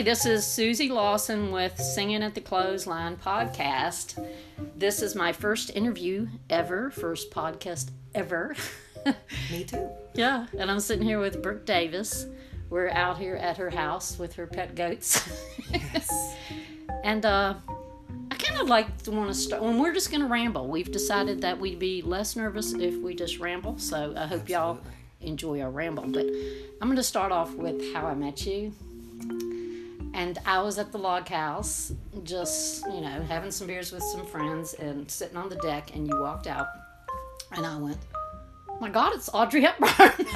Hey, this is Susie Lawson with Singing at the Clothesline podcast. This is my first interview ever, first podcast ever. Me too. yeah, and I'm sitting here with Brooke Davis. We're out here at her house with her pet goats. Yes. and uh, I kind of like to want to start when we're just going to ramble. We've decided that we'd be less nervous if we just ramble, so I hope y'all enjoy our ramble. But I'm going to start off with how I met you. And I was at the log house, just, you know, having some beers with some friends and sitting on the deck, and you walked out. And I went, oh my God, it's Audrey Hepburn.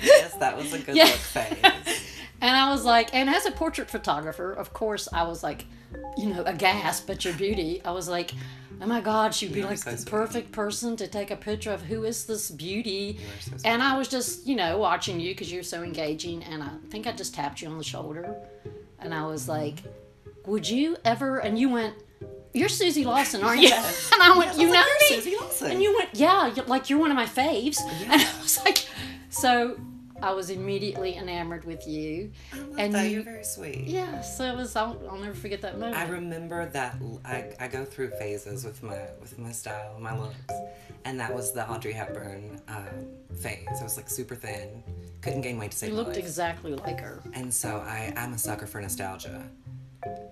yes, that was a good Yeah. look phase. And I was like, and as a portrait photographer, of course, I was like, you know, aghast at your beauty. I was like, oh my God, she'd be You like the perfect person to take a picture of who is this beauty. So. And I was just, you know, watching you because you're so engaging. And I think I just tapped you on the shoulder. And I was like, would you ever? And you went, you're Susie Lawson, aren't you? Yes. And I went, Yes, I you was know like, me? "You're Susie Lawson." And you went, yeah, like you're one of my faves. And I was like, so I was immediately enamored with you. I and that. you- You're very sweet. Yeah, so it was. I'll, I'll never forget that moment. I remember that I go through phases with my with my style, my looks, and that was the Audrey Hepburn um, phase. I was like super thin, couldn't gain weight to save you my looked life. exactly like her. And so I, I'm a sucker for nostalgia.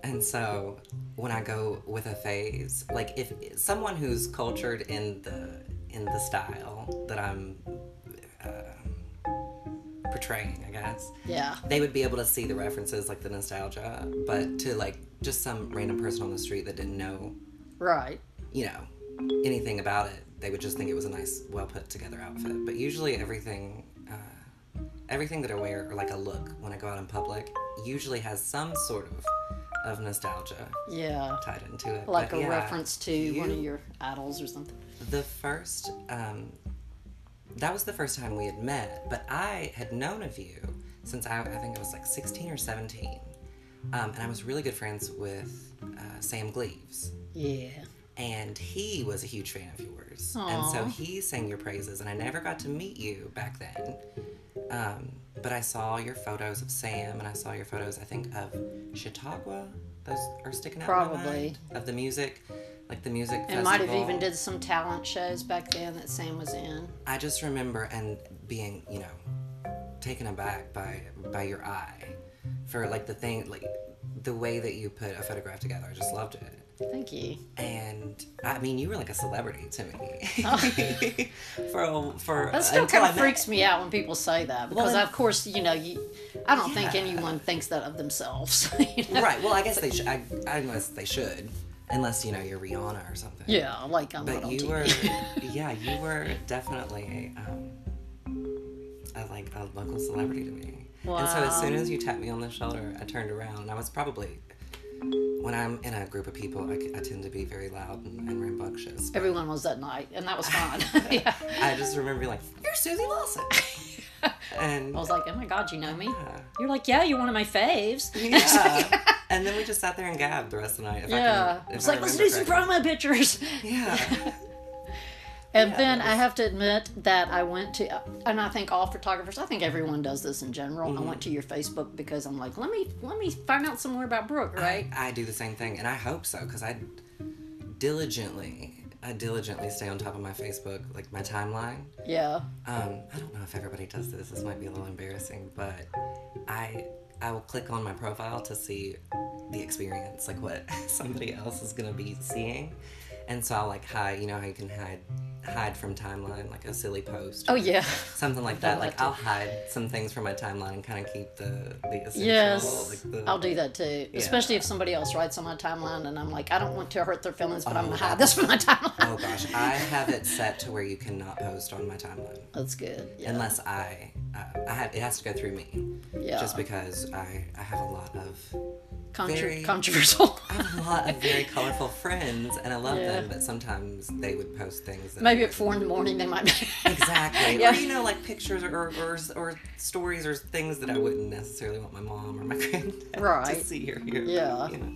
And so when I go with a phase, like if someone who's cultured in the in the style that I'm uh, portraying, I guess, Yeah, they would be able to see the references, like the nostalgia. But to like just some random person on the street that didn't know, right. you know, anything about it, they would just think it was a nice, well put together outfit. But usually everything, uh, everything that I wear or like a look when I go out in public usually has some sort of of nostalgia Yeah, tied into it. like But a yeah, reference to one of your idols or something. The first, um, that was the first time we had met, but I had known of you since I, I think I was like 16 or 17. Um, and I was really good friends with uh, Sam Gleaves. Yeah. and he was a huge fan of yours. And so he sang your praises, and I never got to meet you back then. Um, but I saw your photos of Sam, and I saw your photos, I think, of Chautauqua. Those are sticking out Probably. mind. Of the music, like the music And might have even did some talent shows back then that Sam was in. I just remember and being, you know, taken aback by by your eye for like the thing, like the way that you put a photograph together. I just loved it. Thank you. and I mean, you were like a celebrity to me. Oh. for for That still kind of freaks me out when people say that because, Well, of course, you know, you. I don't think anyone thinks that of themselves. you know? Right. Well, I guess they should. I, I guess they should, unless you know you're Rihanna or something. Yeah, like I'm But you TV. were, yeah, you were definitely um, a, like a local celebrity to me. Wow. And so as soon as you tapped me on the shoulder, I turned around and I was probably. When I'm in a group of people, I, I tend to be very loud and, and rambunctious. Everyone was that night, and that was fun. yeah. I just remember being like, "You're Susie Lawson," and I was like, oh my god, you know me? Yeah. You're like, yeah, you're one of my faves. Yeah. And then we just sat there and gabbed the rest of the night. If Yeah. I can, I like, let's do some promo pictures. Yeah. And Yeah, then I have to admit that I went to, and I think all photographers, I think everyone does this in general. I Mm-hmm. went to your Facebook because I'm like, let me let me find out some more about Brooke, right? I, I do the same thing, and I hope so because I diligently, I diligently stay on top of my Facebook, like my timeline. yeah. Um, I don't know if everybody does this. This might be a little embarrassing, but I I will click on my profile to see the experience, like what somebody else is gonna be seeing, and so I'll like hide. You know how you can hide hide from timeline, like a silly post. Oh yeah. Something like that. Like. I'll hide some things from my timeline and kind of keep the the essential. Yes, Like the, I'll do that too. Especially if somebody else writes on my timeline, and I'm like, I don't want to hurt their feelings, but I'm Oh, gonna hide this from my timeline. Oh gosh, I have it set to where you cannot post on my timeline That's good. Yeah. unless I, uh, I have it has to go through me. yeah. Just because I, I have a lot of Contro- very- controversial. I have a lot of very colorful friends and I love Yeah. them, but sometimes they would post things that Maybe at four in the morning they might. Be. exactly, Yeah. or you know, like pictures or, or or stories or things that I wouldn't necessarily want my mom or my granddad Right. to see or hear. Yeah. you know.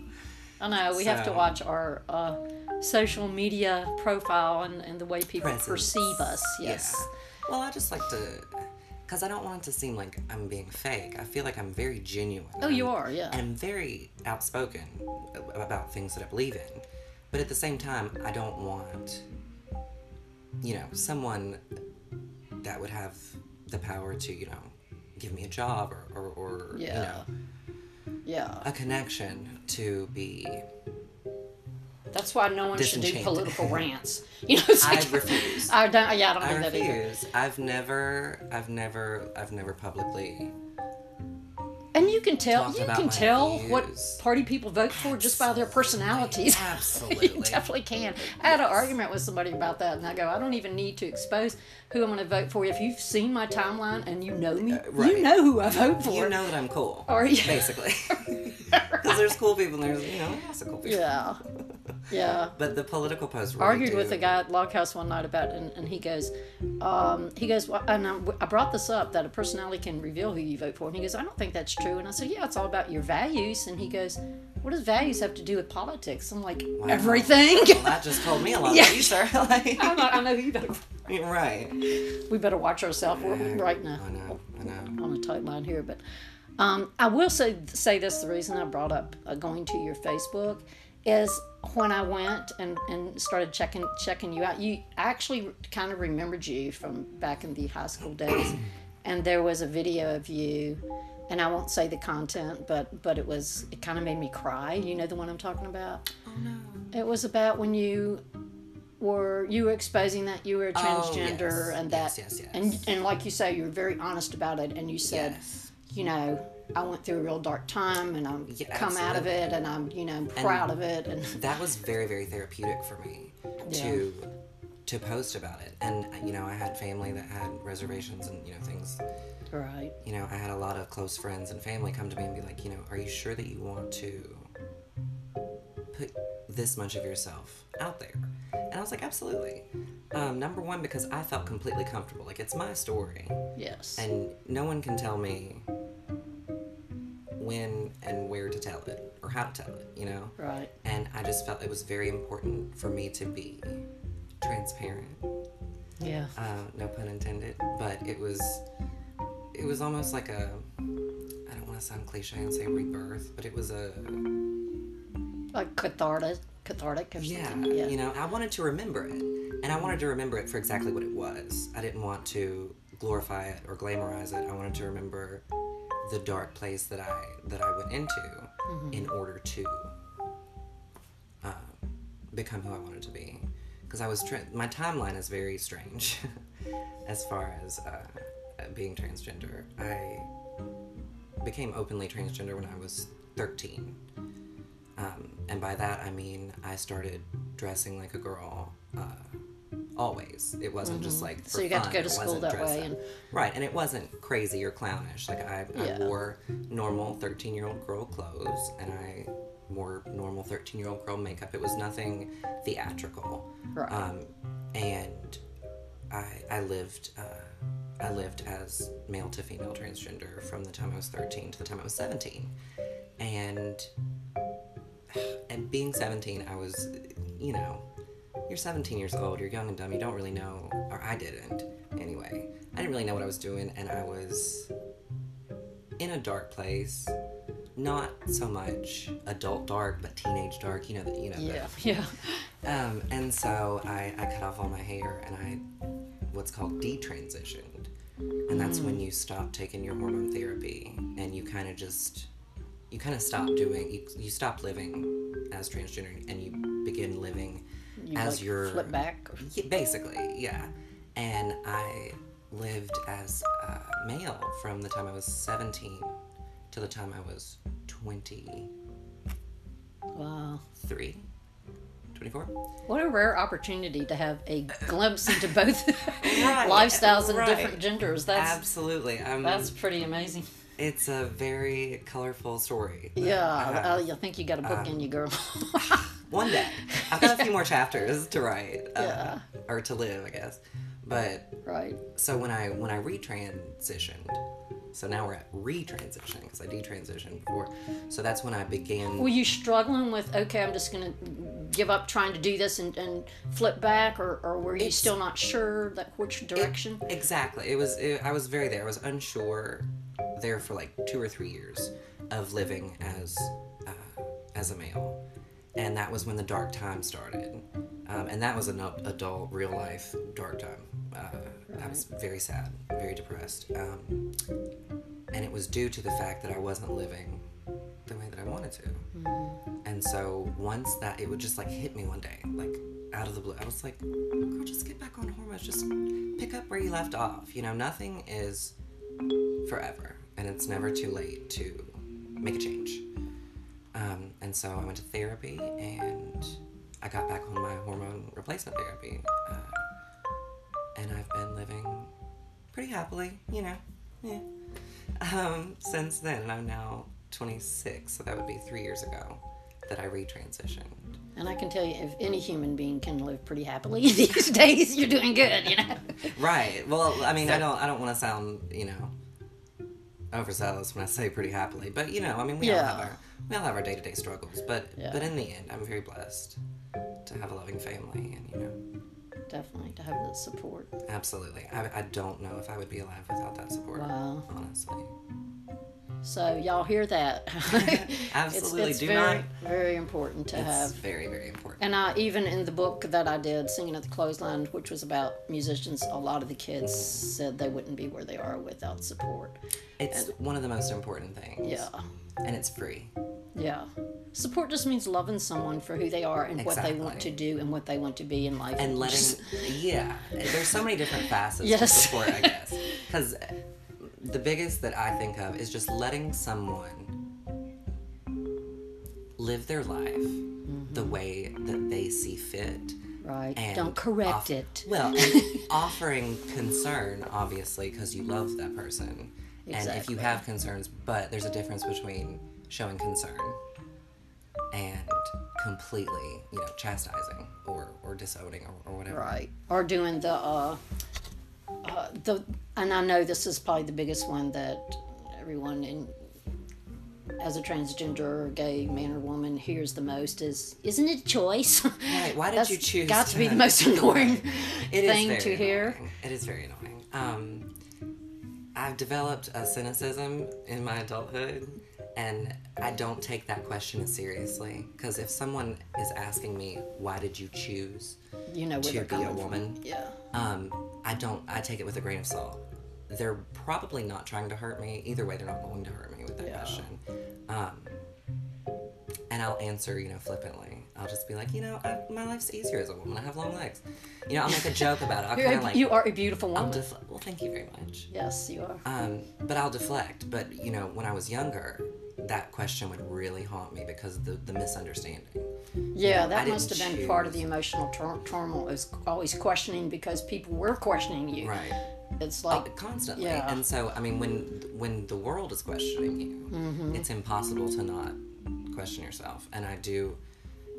I know we have to watch our uh, social media profile and, and the way people Presence. perceive us. Yes. Yeah. Well, I just like to. Because I don't want it to seem like I'm being fake. I feel like I'm very genuine. Oh, you are, yeah. And I'm very outspoken about things that I believe in. But at the same time, I don't want, you know, someone that would have the power to, you know, give me a job or, or, or you Yeah. know, Yeah. a connection to be. That's why no one should do political rants. You know, it's I like, refuse. I don't. Yeah, I don't I do that either. refuse. I've never, I've never, I've never publicly. And you can tell. You can tell what party people vote for just by their personalities. Absolutely. you Absolutely. definitely can. I had an argument with somebody about that, and I go, I don't even need to expose who I'm going to vote for. If you've seen my timeline and you know me, you Uh, right. know who I vote for. You know that I'm cool. Or- yeah. basically. Because there's cool people and there's, you know, lots of cool people. Yeah. Yeah. But the political posts really argued do- with a guy at Log House one night about and, and he goes, um, he goes, well, and I, I brought this up that a personality can reveal who you vote for, and he goes, I don't think that's true, and I said, yeah, it's all about your values, and he goes, what does values have to do with politics? I'm like, Wow. everything. Well, that just told me a lot Yeah. about you, sir. like, I'm not, I know you you're right. We better watch ourselves. Right now I know, I know. on a tight line here, but um, I will say say this: the reason I brought up uh, going to your Facebook is when I went and, and started checking checking you out. You actually kind of remembered you from back in the high school days, and there was a video of you. And I won't say the content, but but it was it kind of made me cry. You know the one I'm talking about. Oh no. It was about when you were you were exposing that you were a oh, transgender Oh, yes. and that Yes, yes, yes. and and like you say you were very honest about it and you said Yes. you know I went through a real dark time and I'm Yeah, come out of it and I'm you know proud of it and That was very, very therapeutic for me to to post about it. And you know, I had family that had reservations and you know things. Right You know, I had a lot of close friends and family come to me and be like, you know, are you sure that you want to put this much of yourself out there? And I was like, absolutely. Um, number one, because I felt completely comfortable. Like it's my story. yes and no one can tell me when and where to tell it or how to tell it you know right and i just felt it was very important for me to be transparent yeah uh, no pun intended but it was it was almost like a i don't want to sound cliche and say rebirth but it was a like cathartic cathartic or yeah, something yeah. you know i wanted to remember it and i wanted to remember it for exactly what it was. I didn't want to glorify it or glamorize it. I wanted to remember the dark place that i that i went into Mm-hmm. in order to uh, become who i wanted to be. Because i was tra- my timeline is very strange as far as uh, being transgender i became openly transgender when i was 13 um, and by that I mean I started dressing like a girl uh, always. It wasn't just like Mm-hmm. So you got to go to school that way and- right, and it wasn't crazy or clownish. Like I, Yeah. I wore normal thirteen year old girl clothes, and I wore normal thirteen year old girl makeup. It was nothing theatrical. Right. Um, and I I lived. Uh, I lived as male to female transgender from the time I was 13 to the time I was 17. And and being 17, I was, you know, you're 17 years old, you're young and dumb, you don't really know, or I didn't anyway. I didn't really know what I was doing, and I was in a dark place. Not so much adult dark, but teenage dark. You know that. You know. yeah yeah Um, and so I, I cut off all my hair and I what's called detransitioned. And that's when mm. you stop taking your hormone therapy and you kind of just you kind of stop doing you, you stop living as transgender and you begin living you as like your flip back? Or, basically yeah. And i lived as a male from the time i was 17 to the time i was 23 wow 24 What a rare opportunity to have a glimpse into both Right, lifestyles and right. different genders. That's absolutely um, that's pretty amazing. it's a very colorful story Yeah, I I think you got a book Um, in you, girl. one day i've got a few more chapters to write uh, Yeah. or to live i guess but right. so when I when I retransitioned, so now we're at retransitioning because I detransitioned before. So that's when I began. Were you struggling with okay? I'm just gonna give up trying to do this and, and flip back, or, or were you It's- still not sure that which direction? Exactly. It was. It, I was very there. I was unsure there for like two or three years of living as uh, as a male, and that was when the dark time started. Um, and that was an adult, real life dark time. Uh, I was very sad, very depressed, um, and it was due to the fact that I wasn't living the way that I wanted to. And so once that, it would just like hit me one day, like out of the blue. I was like, girl, just get back on hormones. Just pick up where you left off. You know, nothing is forever, and it's never too late to make a change. Um, and so I went to therapy, and I got back on my hormone replacement therapy. Uh, and I've been living pretty happily, you know, yeah. Um, since then, and I'm now 26, so that would be three years ago that I retransitioned. And I can tell you, if any human being can live pretty happily these days, you're doing good, you know? Right. Well, I mean, I don't, I don't want to sound, you know, overzealous when I say pretty happily, but you know, I mean, we all have our, we all have our day-to-day struggles, but, Yeah. but in the end, I'm very blessed to have a loving family, and you know, Definitely to have that support. absolutely, I, I don't know if I would be alive without that support. Wow. Honestly. So y'all hear that? Absolutely, It's, it's do very, not- very important to It's have. very, very important. And I, even in the book that I did, Singing at the Clothesline, which was about musicians, a lot of the kids said they wouldn't be where they are without support. It's one of the most important things. Yeah, And it's free. yeah. Support just means loving someone for who they are and what they want to do and what they want to be in life. and letting yeah there's so many different facets Yes. of support i guess because the biggest that i think of is just letting someone live their life the Mm-hmm. way that they see fit right. and Don't correct off- it. well offering concern obviously because you love that person and if you have concerns but there's a difference between showing concern and completely you know chastising or or disowning or, or whatever Right. Or doing the uh, uh, the and I know this is probably the biggest one that everyone in as a transgender or gay man or woman hears the most is isn't it choice? Right, why did you choose got to be the most annoying It thing to hear. It is very annoying. Um, I've developed a cynicism in my adulthood, and I don't take that question seriously. Because if someone is asking me, "Why did you choose You know to be a coming from. woman?" Yeah. Um, I don't. I take it with a grain of salt. They're probably not trying to hurt me. Either way, they're not going to hurt me with that Yeah. question. Um, and I'll answer, you know, flippantly. I'll just be like, you know, I, my life's easier as a woman. I have long legs. You know, I'll make a joke about it. I'll You're kind a, of like, you are a beautiful woman. well, thank you very much. yes, you are. Um, but I'll deflect. But you know, when I was younger, that question would really haunt me because the the misunderstanding. Yeah, that must have been part of the emotional tur- turmoil. Is always questioning because people were questioning you. Right. It's Uh, like constantly. yeah. And so, I mean, when when the world is questioning you, Mm-hmm. it's impossible to not question yourself. And I do.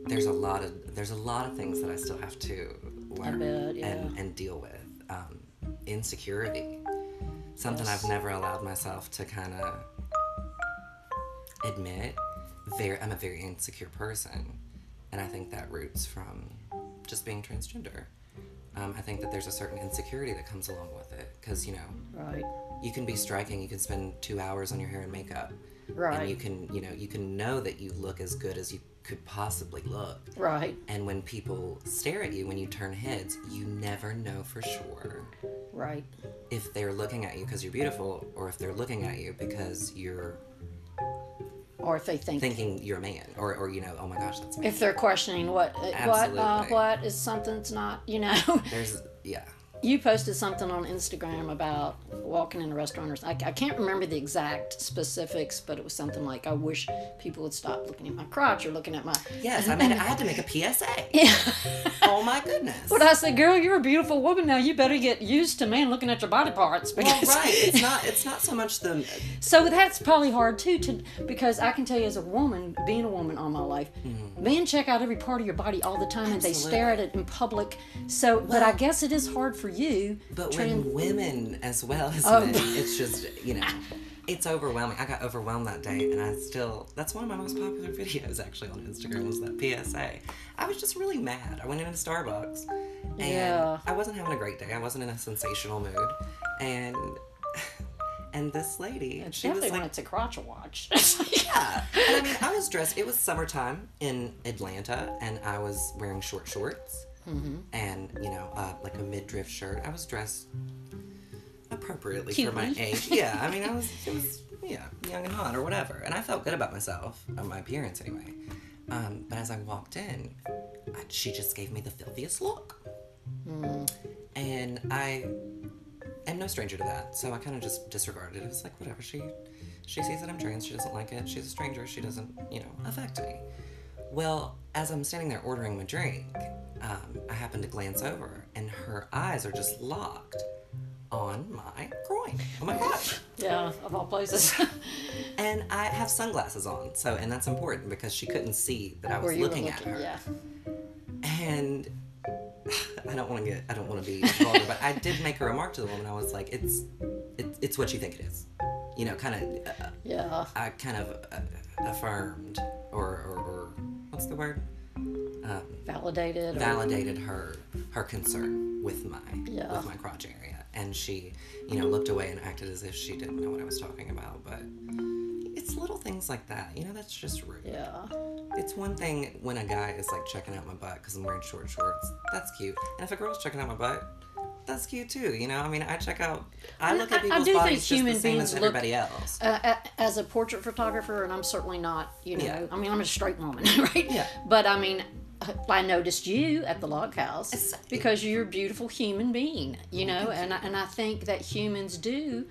There's a lot of there's a lot of things that I still have to learn bet, yeah. and and deal with. Um, insecurity, something Yes. I've never allowed myself to kind of admit. Very, I'm a very insecure person, and I think that roots from just being transgender. Um, I think that there's a certain insecurity that comes along with it because you know right, you can be striking you can spend two hours on your hair and makeup right, and you can you know you can know that you look as good as you could possibly look. Right, and when people stare at you when you turn heads you never know for sure right. if they're looking at you because you're beautiful or if they're looking at you because you're Or if they think thinking you're a man or, or you know oh my gosh that's me if they're questioning what what uh, Absolutely. what is something's not you know there's yeah you posted something on instagram about walking in a restaurant or I can't remember the exact specifics but it was something like i wish people would stop looking at my crotch or looking at my yes i made i had to make a psa yeah. Oh my goodness. But i said girl you're a beautiful woman now. You better get used to man looking at your body parts well right. It's not it's not so much the So that's probably hard too, to because I can tell you as a woman, being a woman all my life, mm-hmm. men check out every part of your body all the time, and they stare at it in public. So, but I guess it is hard for you. But when women as well as Oh. men, it's just you know, it's overwhelming. I got overwhelmed that day, and I still. That's one of my most popular videos actually on Instagram was that PSA. I was just really mad. I went into Starbucks, and Yeah. I wasn't having a great day. I wasn't in a sensational mood, and and this lady, she was Definitely like, it's a crotch watch. yeah. And I mean, I was dressed. It was summertime in Atlanta, and I was wearing short shorts and you know, uh, like a midriff shirt. I was dressed appropriately for my age. Yeah. I mean, I was. It was yeah, young and hot or whatever, and I felt good about myself, uh, my appearance anyway. Um, but as I walked in, I, she just gave me the filthiest look, and I am no stranger to that. So I kind of just disregarded it. It was like whatever. She she sees that I'm trans. She doesn't like it. She's a stranger. She doesn't you know affect me. Well, as I'm standing there ordering my drink, um, I happen to glance over, and her eyes are just locked on my groin. Oh my gosh. yeah, of all places. And I have sunglasses on, so and that's important because she couldn't see that I was were looking, at her. Yeah. And I don't want to get, I don't want to be vulgar, but I did make a remark to the woman. I was like, "It's, it, it's what you think it is," you know, kind of. Uh, Yeah. I kind of uh, affirmed, or, or, or what's the word? Um, Validated. or- validated her her concern with my Yeah. with my crotch area, and she, you know, looked away and acted as if she didn't know what I was talking about. But it's little things like that, you know, that's just rude. Yeah. It's one thing when a guy is like checking out my butt because I'm wearing short shorts. That's cute. And if a girl's checking out my butt, that's cute too. You know, I mean, I check out. I look at I- I people's do think bodies just the same as look- everybody else. Uh, as a portrait photographer, and I'm certainly not, you know, Yeah. I mean, I'm a straight woman, right? Yeah. But I mean, I noticed you at the log house because you're a beautiful human being, you know, and I, and I think that humans do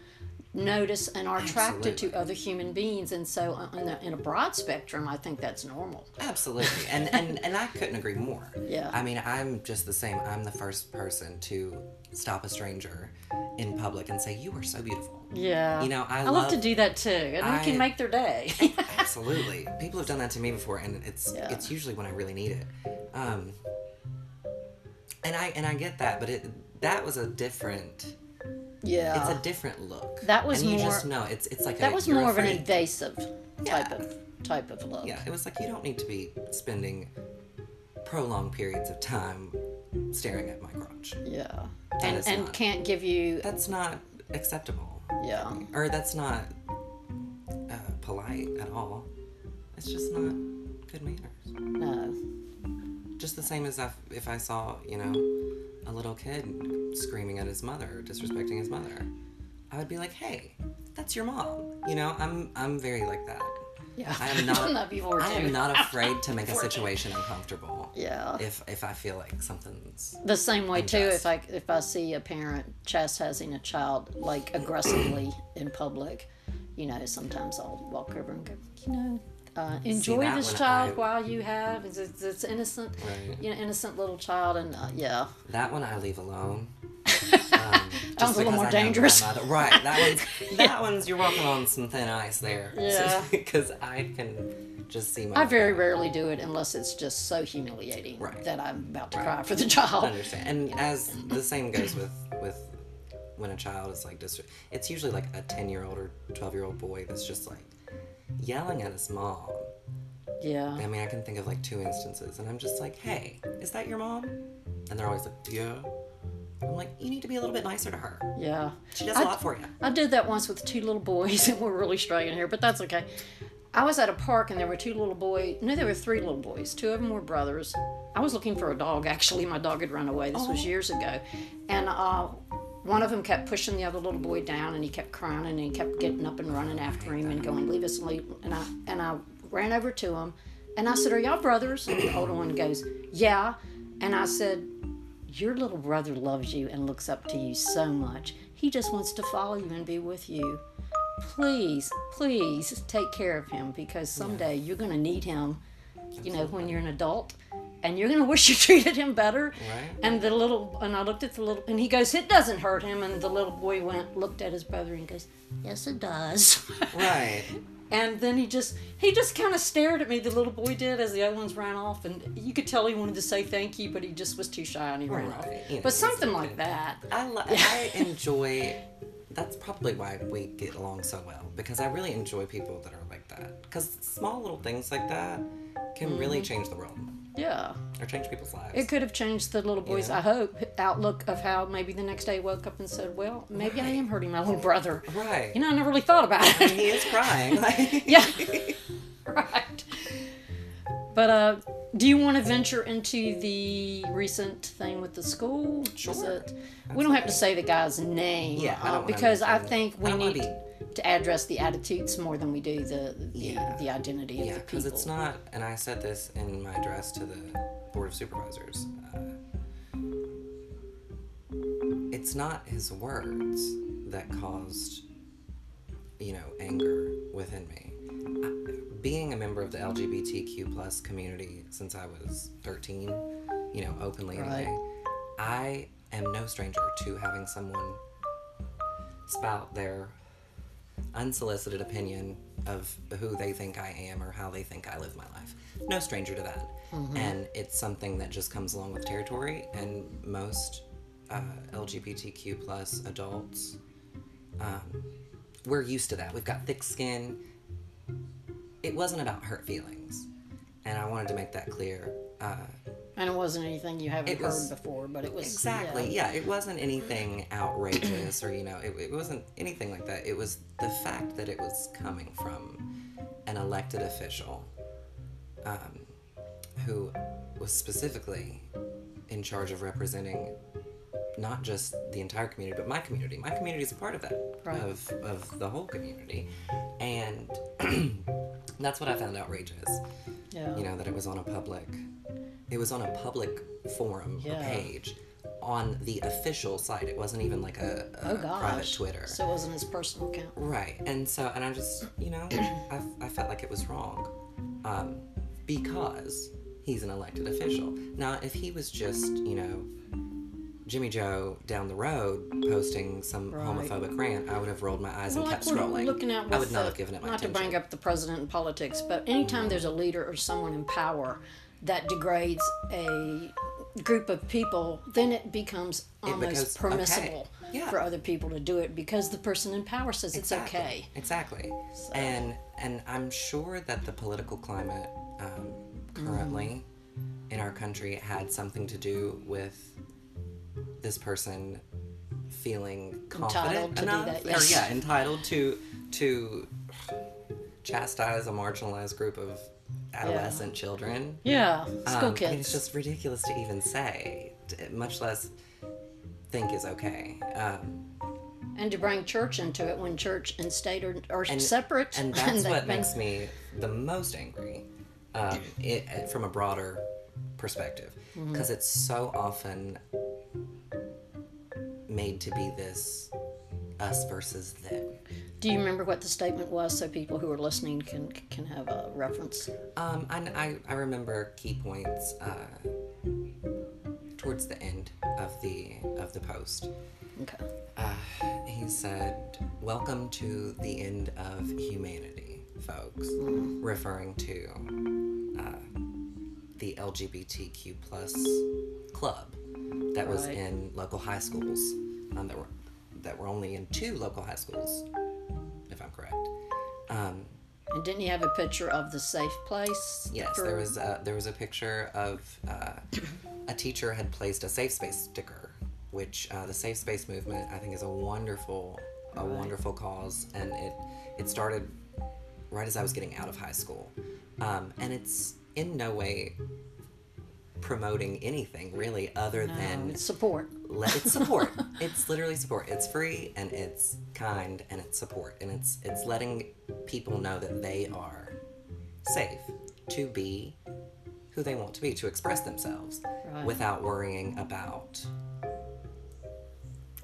notice and are attracted to other human beings, and so uh, in a, in a broad spectrum, I think that's normal. Absolutely, and and and I couldn't agree more. Yeah. I mean, I'm just the same. I'm the first person to stop a stranger in public and say, "You are so beautiful." Yeah. You know, I I love to do that too, and it I- can make their day. Absolutely, people have done that to me before, and it's Yeah. it's usually when I really need it. Um, and I and I get that, but it that was a different. yeah. It's a different look. That was and you more- just know it's it's like that a, was you're more of an afraid- invasive type Yeah. of type of look. Yeah, it was like you don't need to be spending prolonged periods of time staring at my crotch. Yeah. And and not- can't give you That's not acceptable. yeah. Or that's not uh, polite at all. It's just not good manners. No. Just the same as if, if I saw, you know, a little kid screaming at his mother, disrespecting his mother. I would be like, "Hey, that's your mom." You know, I'm I'm very like that. Yeah. I am not. Before, I am not afraid to make a situation uncomfortable. Yeah. If if I feel like something's The same way too if I if I see a parent chastising a child like aggressively in public, you know, sometimes I'll walk over and go, you know, uh, enjoy this child I- while you have it's, it's, it's innocent, Right. you know, innocent little child, and uh, yeah, that one I leave alone. Um, Sounds a little more I dangerous. Right. That one's that one's you're walking on some thin ice there. Yeah. Because I can just see my. I very mother. rarely do it unless it's just so humiliating Right. that I'm about to Right. cry for the child. understand. And as the same goes with with when a child is like dis- it's usually like a 10 year old or 12 year old boy that's just like yelling at his mom. Yeah, I mean, I can think of like two instances, and I'm just like, hey, is that your mom? And they're always like, yeah. I'm like, you need to be a little bit nicer to her. yeah. She does a I- lot for you. I did that once with two little boys, and we're really straying here, but that's okay. I was at a park, and there were two little boys. No, there were three little boys. Two of them were brothers. I was looking for a dog. Actually, my dog had run away. This was years ago, and uh, one of them kept pushing the other little boy down, and he kept crying, and he kept getting up and running after him and going, "Leave us alone!" And I and I ran over to him, and I said, "Are y'all brothers?" And the older one goes, "Yeah," and I said, your little brother loves you and looks up to you so much. He just wants to follow you and be with you. Please, please take care of him because someday you're going to need him, you know, when you're an adult. And you're going to wish you treated him better. Right. And the little, and I looked at the little, and he goes, It doesn't hurt him. And the little boy went, looked at his brother and goes, Yes, it does. Right. And then he just he just kind of stared at me. The little boy did as the other ones ran off, and you could tell he wanted to say thank you, but he just was too shy and he ran off. You know, But something like that. I, li- I enjoy that's probably why we get along so well because I really enjoy people that are like that. Because small little things like that can really mm-hmm. change the world Yeah. or change people's lives. It could have changed the little boy's. I hope, outlook of how maybe the next day he woke up and said, Well, maybe I am hurting my little brother. right. You know, I never really thought about it. he is crying. Like, yeah. right. But uh, do you want to venture into the recent thing with the school? Is Sure. it- we don't have to say the guy's name. Yeah, uh, because I think we I need to address the attitudes more than we do the the, Yeah. the identity of Yeah, the because people. it's not, and I said this in my address to the Board of Supervisors. Uh, it's not his words that caused, you know, anger within me. I, being a member of the LGBTQ plus community since I was 13, you know, openly Right. anyway, I am no stranger to having someone spout their unsolicited opinion of who they think I am or how they think I live my life. No stranger to that. And it's something that just comes along with territory, and most uh, LGBTQ plus adults, um, we're used to that. We've got thick skin. It wasn't about hurt feelings. And I wanted to make that clear. Uh, and it wasn't anything you haven't It heard before, but it was Exactly. yeah. Yeah. it wasn't anything outrageous or you know, it, it wasn't anything like that. It was the fact that it was coming from an elected official um, who was specifically in charge of representing not just the entire community, but my community. My community is a part of that, Right. of, of the whole community. And that's what I found outrageous Yeah. you know that it was on a public it was on a public forum Yeah. or page on the official site it wasn't even like a, a oh private twitter So it wasn't his personal account. right and so and i just you know I, I felt like it was wrong um, because he's an elected official now if he was just you know Jimmy Joe down the road posting some Right. homophobic rant, I would have rolled my eyes Well, and kept we're scrolling. looking at I would not the- have given it my not attention. to bring up the president in politics, but anytime there's a leader or someone in power that degrades a group of people, then it becomes almost becomes- permissible okay. Yeah. for other people to do it because the person in power says it's okay. Exactly. And and I'm sure that the political climate um, currently in our country had something to do with this person feeling confident Entitled to do enough, that, or yeah, entitled to to chastise a marginalized group of adolescent children. Yeah, school Um, kids. I mean, it's just ridiculous to even say, much less think is okay. Um, and to bring church into it when church and state are, are and, separate. And that's they've what been- makes me the most angry, um, it, from a broader perspective, Mm-hmm. because it's so often made to be this us versus them. Do you remember what the statement was so people who are listening can can have a reference? Um, I, I, I remember key points uh, towards the end of the of the post. Okay. Uh, he said, "Welcome to the end of humanity, folks," referring to uh, the LGBTQ plus club that was in local high schools. Um, that were that were only in two local high schools, if I'm correct. Um, And didn't you have a picture of the safe place? Yes, for- there was a, there was a picture of uh, a teacher had placed a safe space sticker, which uh, the safe space movement I think is a wonderful a wonderful cause, and it it started right as I was getting out of high school, um, and it's in no way promoting anything really other than Um, support. let it's support it's literally support it's free and it's kind and it's support and it's it's letting people know that they are safe to be who they want to be to express themselves Right. without worrying about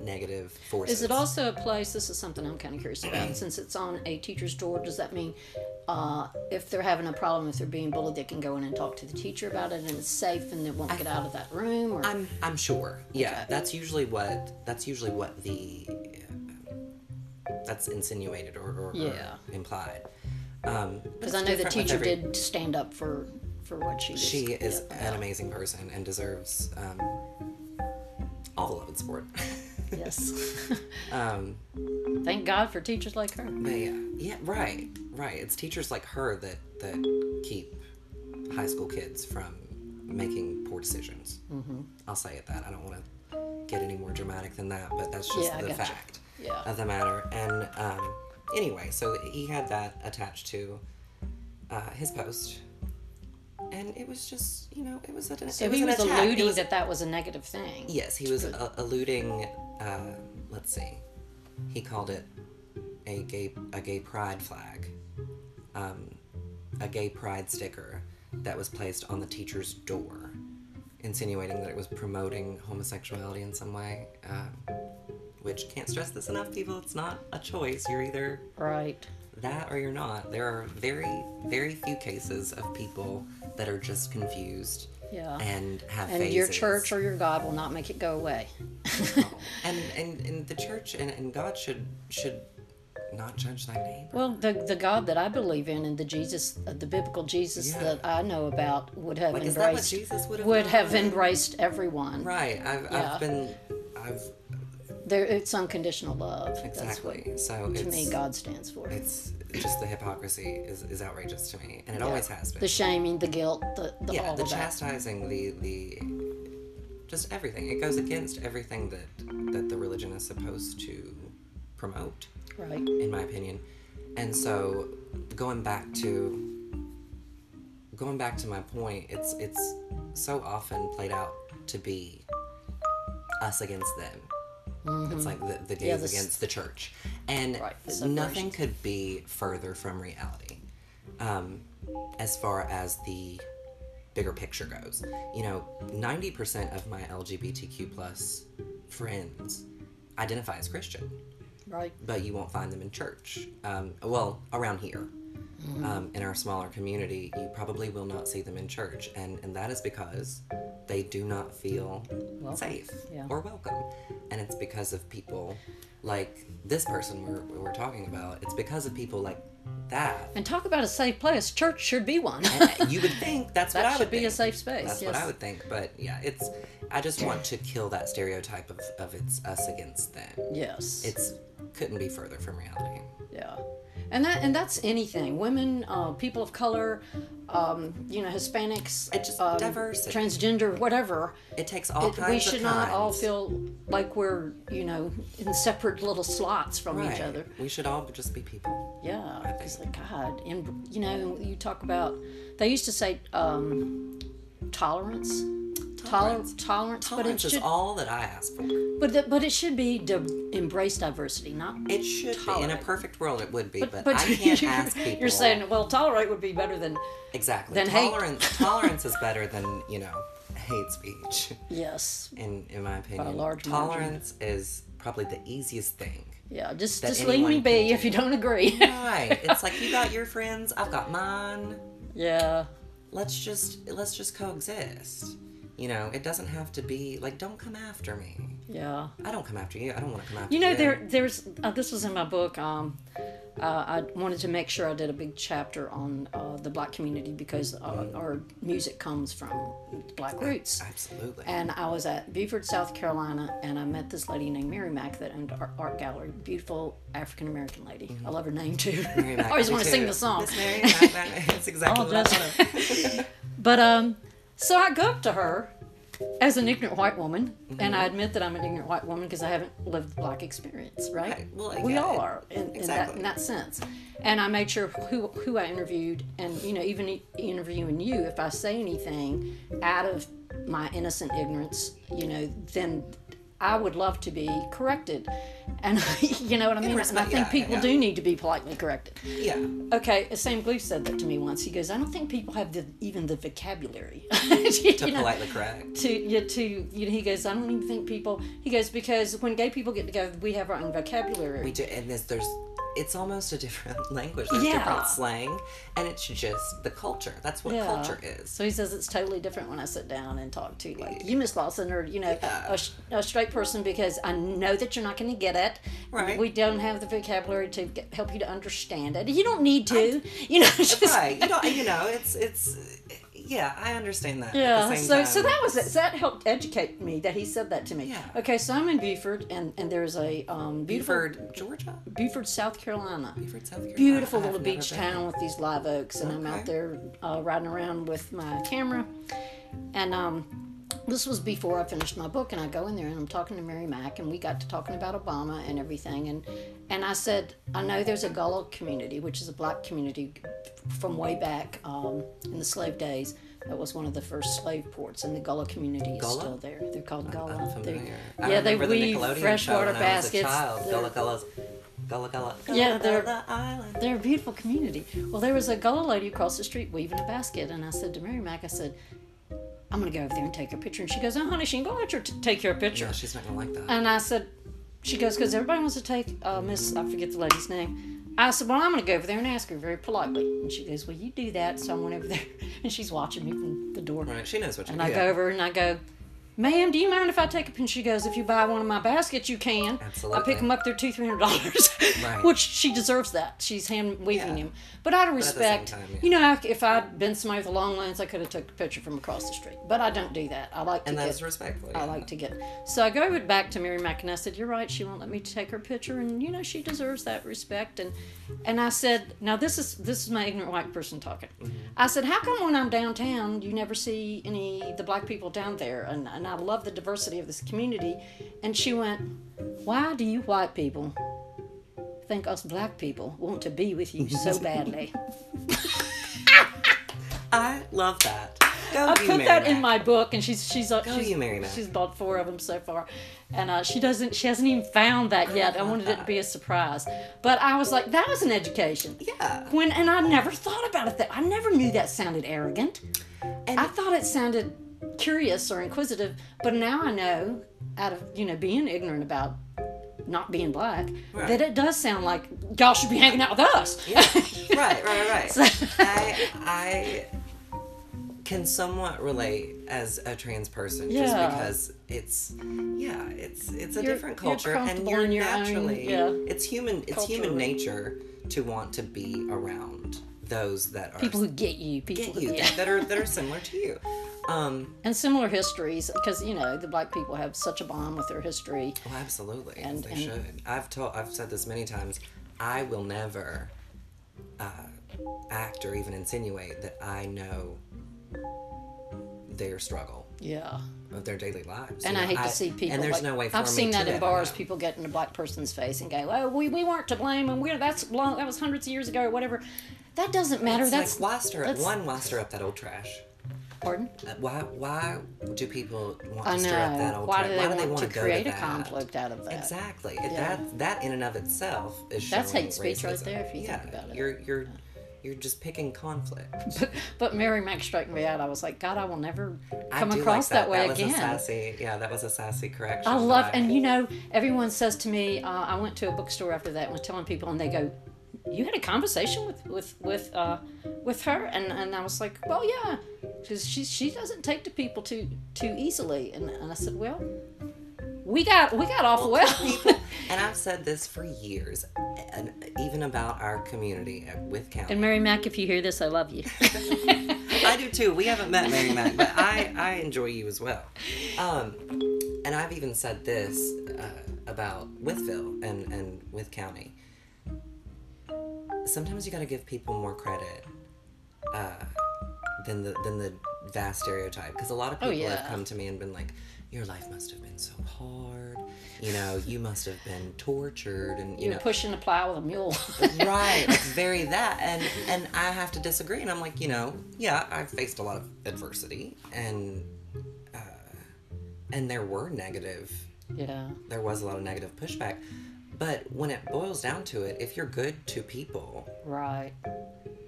negative forces Is it also a place? This is something I'm kind of curious about. Since it's on a teacher's door, does that mean uh, if they're having a problem, if they're being bullied, they can go in and talk to the teacher about it, and it's safe, and they won't get out of that room? Or I'm I'm sure. Yeah, Okay. that's usually what that's usually what the uh, that's insinuated or, or, or implied. Um, because it's I know the teacher every- did stand up for for what she. She is yeah. an amazing person and deserves um, all the love and support. Yes. Um, Thank God for teachers like her. yeah, yeah, right, right. It's teachers like her that that keep high school kids from making poor decisions. Mm-hmm. I'll say it that. I don't want to get any more dramatic than that, but that's just Yeah, the fact Yeah. of the matter. And um, anyway, so he had that attached to uh, his post, and it was just, you know, it was a, So it was he was alluding was- that that was a negative thing. Yes, he was uh, alluding. Uh, let's see, he called it a gay a gay pride flag, um, a gay pride sticker that was placed on the teacher's door, insinuating that it was promoting homosexuality in some way. Uh, which can't stress this enough, people. It's not a choice. You're either Right. that or you're not. There are very very few cases of people that are just confused Yeah. and have And your church or your God will not make it go away. and, and and the church and, and God should should not judge thy neighbor. Well, the the God that I believe in and the Jesus, uh, the biblical Jesus Yeah. that I know about would have Like, is that what embraced Jesus would have would have embraced everyone. Right. I've, Yeah. I've been I've There, it's unconditional love. That's exactly. what so to me God stands for. it's just the hypocrisy is, is outrageous to me, and it always has been. The shaming, the guilt, the, the yeah, all the chastising, the the just everything. It goes against everything that that the religion is supposed to promote. Right. in my opinion. And so going back to going back to my point, it's it's so often played out to be us against them. It's like the, the gays Mm-hmm. Yeah, against the church. And Right, nothing could be further from reality. Um, as far as the bigger picture goes. You know, 90% of my LGBTQ plus friends identify as Christian Right. but you won't find them in church. Um, well, around here, um, in our smaller community, you probably will not see them in church, and and that is because they do not feel safe Yeah. or welcome, and it's because of people like this person we're we're talking about. It's because of people like that. And talk about a safe place. Church should be one. You would think that's what That I would should be a safe space, That's what. I would think, but yeah, it's. I just want to kill that stereotype of, of it's us against them. yes. It's couldn't be further from reality. Yeah, and that and that's anything. Women, uh, people of color, um, you know, Hispanics, just- um, diversity. transgender, whatever. It takes all It, kinds we should not all feel like we're you know in separate little slots from right. each other. We should all just be people. Yeah, it's like God, and you know, you talk about. They used to say um, tolerance. Tolerance. Tolerance, tolerance, but it is should, all that I ask for. but the, but it should be to embrace diversity, not It should be. In a perfect world, it would be, but, but I can't you're, ask people. You're saying, well, tolerate would be better than exactly. then hate. tolerance. tolerance is better than you know hate speech. yes, In in my opinion, By a large margin. tolerance is probably the easiest thing. yeah. Just just leave me be if you do. don't agree. Right. it's like you got your friends, I've got mine. yeah, Let's just let's just coexist. You know, it doesn't have to be like don't come after me. yeah. I don't come after you. I don't want to come after You you. know, there there's uh, this was in my book. Um, uh, I wanted to make sure I did a big chapter on uh, the black community because uh, our music comes from black roots. Absolutely. And I was at Beaufort, South Carolina, and I met this lady named Mary Mack that owned our art gallery. Beautiful African American lady. I love her name too. Mm-hmm. Mary Mac, I always want to sing the song. Miss Mary Mac, Mac, It's exactly Oh, what I But um, so I go up to her as an ignorant white woman, and Mm-hmm. I admit that I'm an ignorant white woman because I haven't lived the black experience, right? Right. Well, we all it- are in, in that in that sense. And I made sure who who I interviewed, and you know, even interviewing you, if I say anything out of my innocent ignorance, you know, then I would love to be corrected. And you know what I mean? And I think yeah, people yeah. do need to be politely corrected. Yeah. Okay, Sam Gleaves said that to me once. He goes, I don't think people have the, even the vocabulary To know, politely correct. to yeah, to you know, he goes, I don't even think people. He goes because when gay people get together, we have our own vocabulary. We do, and there's, there's, it's almost a different language. There's Yeah. different slang, and it's just the culture. That's what Yeah. culture is. So he says it's totally different when I sit down and talk to like you, Miss Lawson, or you know, a, a straight person because I know that you're not going to get it. Right. We don't have the vocabulary to get, help you to understand it. You don't need to. you know, just, Right. You know, you know, it's, it's, yeah, I understand that. Yeah, so so that was it. So that helped educate me that he said that to me. Yeah. Okay, so I'm in Buford, and and there's a um, beautiful Beaufort, Georgia. Buford, South Carolina. Beaufort, South Carolina. Beautiful little beach been. town with these live oaks, and I'm out there uh, riding around with my camera. And um, this was before I finished my book, and I go in there and I'm talking to Mary Mack, and we got to talking about Obama and everything. And and I said, I know there's a Gullah community, which is a black community from way back um, in the slave days. That was one of the first slave ports, and the Gullah community is Gullah? still there. They're called Gullah. I'm They're- familiar. I yeah, they the weave freshwater when I was a baskets. Gullah Gullahs. Gullah Gullah. Yeah, they're- Island. They're a beautiful community. Well, there was a Gullah lady across the street weaving a basket, and I said to Mary Mack, I said, I'm going to go over there and take her picture. And she goes, Oh, honey, she ain't going to let you take your picture. No, she's not gonna like that. And I said, She goes, Because everybody wants to take uh, Miss, I forget the lady's name. I said, Well, I'm going to go over there and ask her very politely. And she goes, Well, you do that. So I went over there, and she's watching me from the door. right, she knows what you And. I go over and I go, Ma'am, do you mind if I take a picture? She goes, If you buy one of my baskets, you can. I pick them up, they're two, three hundred dollars. Right. Which she deserves that. She's hand weaving Yeah. him. But out of at the same respect, time, yeah. you know, if I'd been somebody with a long lens, I could have took a picture from across the street. But I don't do that. I like to get and that's respectful. I like to get. So I go back to Mary Mack and I said, "You're right. She won't let me take her picture, and you know she deserves that respect." And and I said, "Now this is this is my ignorant white person talking." Mm-hmm. I said, "How come when I'm downtown, you never see any the black people down there?" And and I love the diversity of this community. And she went, "Why do you white people?" Think us black people want to be with you so badly. I love that. Go I put Mary that in my book, and she's she's uh, she's, she's bought four of them so far, and uh, she doesn't she hasn't even found that yet. I love wanted it to be a surprise, but I was like, that was an education. Yeah. When and I never thought about it that I never knew that sounded arrogant. And I thought it sounded curious or inquisitive, but now I know, out of you know being ignorant about not being black, Right. that it does sound like y'all should be hanging out with us. Yeah. right, right, right, right. So- I I can somewhat relate as a trans person just because it's yeah, it's it's a You're- different you're culture and comfortable you're your own- naturally yeah, it's human it's human nature to want to be around those that are people who get you, people get you yeah. that, are that are similar to you. Um and similar histories because you know the black people have such a bond with their history well, absolutely. And- they and- should. I've told I've said this many times. I will never uh, act or even insinuate that I know their struggle yeah of their daily lives. and you i know, hate to see people And there's like- no way for i've seen to that in bars people get in a black person's face and go oh we, we weren't to blame and we're that's long that was hundreds of years ago or whatever that doesn't matter It's that's like why stir that's- one why stir up that old trash? pardon Uh, Why why do people want to stir up that old why trash? do they why do they want to go create to a conflict out of that Exactly. Yeah. That that in and of itself is That's hate speech right there, if you yeah, think about it. You're you're you're just picking conflict. but, but mary mack straightened me out i was like god i will never come across like that, way that was again A sassy, yeah, that was a sassy correction. I that love, and you know, everyone says to me, uh, I went to a bookstore after that and was telling people, and they go, "You had a conversation with with with uh, with her," and and I was like, "Well, yeah, because she she doesn't take to people too too easily," and, and I said, "Well, we got we got off well." people, and I've said this for years, and even about our community Wythe County. and Mary Mack, if you hear this, I love you. I do too. We haven't met Mary Mac, but I, I enjoy you as well. Um, and I've even said this uh, about Wytheville and, and Wythe County. Sometimes you got to give people more credit uh, than the than the vast stereotype because a lot of Oh, people have come to me and been like, "Your life must have been so hard. You know, you must have been tortured, and you You're know." pushing a plow with a mule. right it's very that and and i have to disagree and i'm like you know yeah i've faced a lot of adversity and uh, and there were negative yeah, there was a lot of negative pushback but when it boils down to it if you're good to people right.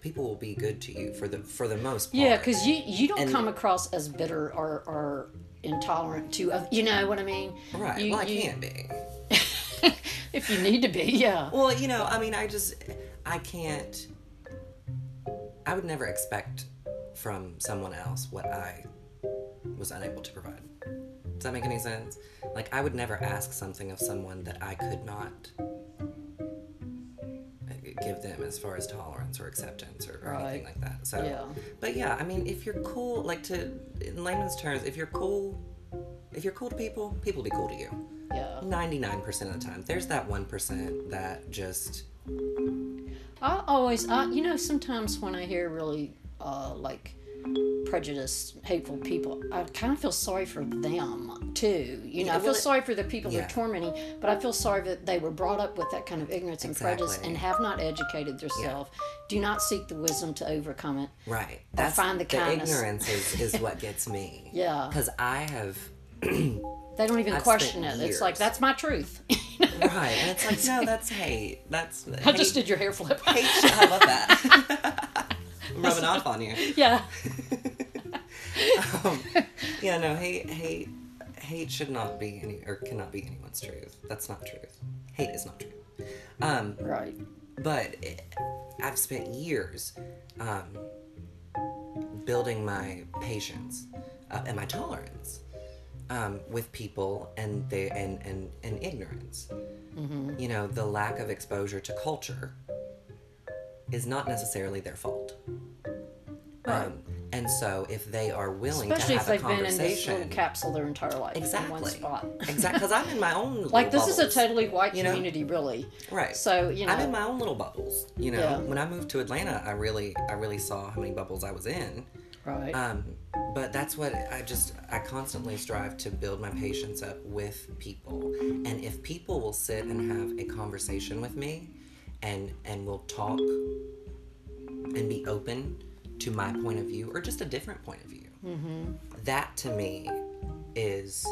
people will be good to you for the for the most part Yeah, because you you don't And- come across as bitter or or intolerant to, you know what I mean? right You- well i you- can't be if you need to be, yeah. Well, you know, I mean, I just, I can't, I would never expect from someone else what I was unable to provide. Does that make any sense? Like, I would never ask something of someone that I could not give them as far as tolerance or acceptance or, or anything like that. So, Yeah. but yeah, I mean, if you're cool, like to in layman's terms, if you're cool, if you're cool to people, people will be cool to you. Yeah. Ninety nine percent of the time, there's that one percent that just I always, I, you know, sometimes when I hear really uh, like prejudiced, hateful people, I kind of feel sorry for them too. You know, Yeah, I feel well, sorry for the people yeah. they're tormenting, but I feel sorry that they were brought up with that kind of ignorance and prejudice and have not educated themselves. Do not seek the wisdom to overcome it. right. That's find the kindness. ignorance is, is what gets me. Yeah. Because I have They don't even I've question it. spent It's like that's my truth. right, and it's like no, that's hate. That's I just did your hair flip. hate. I love that. I'm rubbing off on you. yeah. um, yeah, no, hate, hate, hate should not be any or cannot be anyone's truth. That's not truth. Hate is not truth. Um, Right. but it, I've spent years um, building my patience uh, and my tolerance um, with people and they and and, and ignorance. You know, the lack of exposure to culture is not necessarily their fault. Right. Um, and so, if they are willing Especially to if have a they've been in this conversation, capsule their entire life in exactly, one spot. exactly, because I'm in my own little Like this is a bubbles. totally white you know? community, really. Right. So you know, I'm in my own little bubbles. You know, Yeah. when I moved to Atlanta, I really, I really saw how many bubbles I was in. right? Um, but that's what I just, I constantly strive to build my patience up with people. And if people will sit and have a conversation with me, and and will talk, and be open to my point of view or just a different point of view, that to me is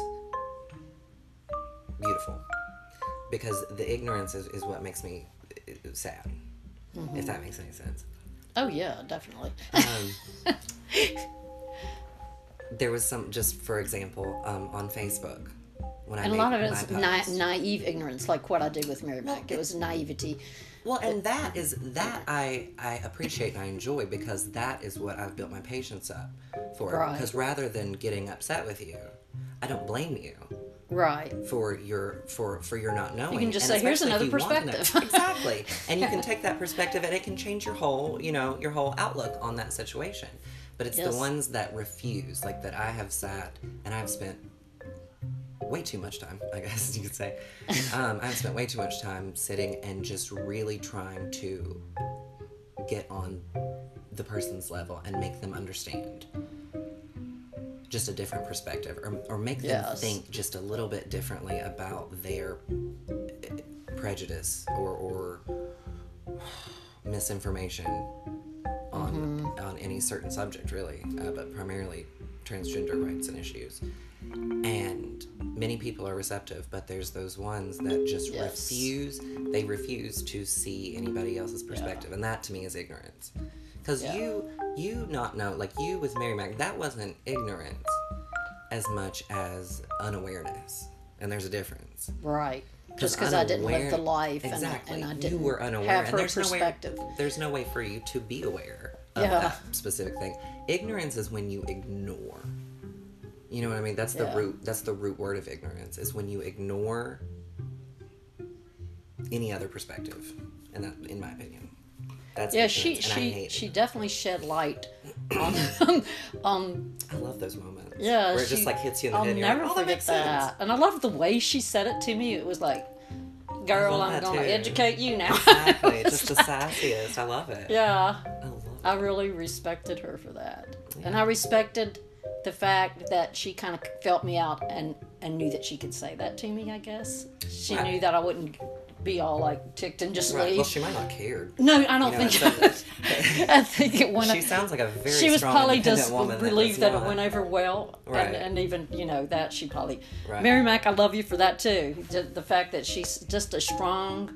beautiful because the ignorance is, is what makes me uh, sad if that makes any sense. Oh yeah, definitely. um, there was some just for example um, on facebook when and a lot of it is na- naive ignorance, like what I did with Mary Mac. It was naivety. well and that is that i i appreciate and i enjoy because that is what i've built my patience up for Right. because rather than getting upset with you i don't blame you Right. for your for for your not knowing. You can just And say, "Here's another you want to know- perspective." exactly, and you can take that perspective, and it can change your whole you know your whole outlook on that situation. But it's Yes. the ones that refuse, like that I have sat and I've spent way too much time, I guess you could say. Um, I've spent way too much time sitting and just really trying to get on the person's level and make them understand just a different perspective or, or make them Yes. think just a little bit differently about their eh, prejudice or, or misinformation on on any certain subject really uh, but primarily transgender rights and issues and many people are receptive but there's those ones that just Yes. refuse they refuse to see anybody else's perspective and that to me is ignorance because Yeah. you you not know like you with mary mac that wasn't ignorance as much as unawareness and there's a difference Right. Just because I didn't live the life exactly and, I, and I you didn't were unaware have and her there's perspective. no way there's no way for you to be aware of Yeah. that specific thing ignorance is when you ignore you know what i mean? That's the Yeah. root that's the root word of ignorance is when you ignore any other perspective and that in my opinion. That's Yeah, she she she it. definitely shed light on um I love those moments yeah where it she, just like hits you in the I'll head never like, oh, that forget that. And I love the way she said it to me. It was like girl I'm gonna too. educate you now. Exactly. It's just the sassiest. I love it. Yeah. I love it. I really respected her for that. And I respected the fact that she kind of felt me out and and knew that she could say that to me I guess she Right. knew that I wouldn't be all like ticked and just right leave well she might not cared no I don't You know, think I think it went she sounds like a very she was probably just relieved that, that, it went over well, Right. and, and even you know that she probably. Right. Mary Mac, I love you for that too. The, fact that she's just a strong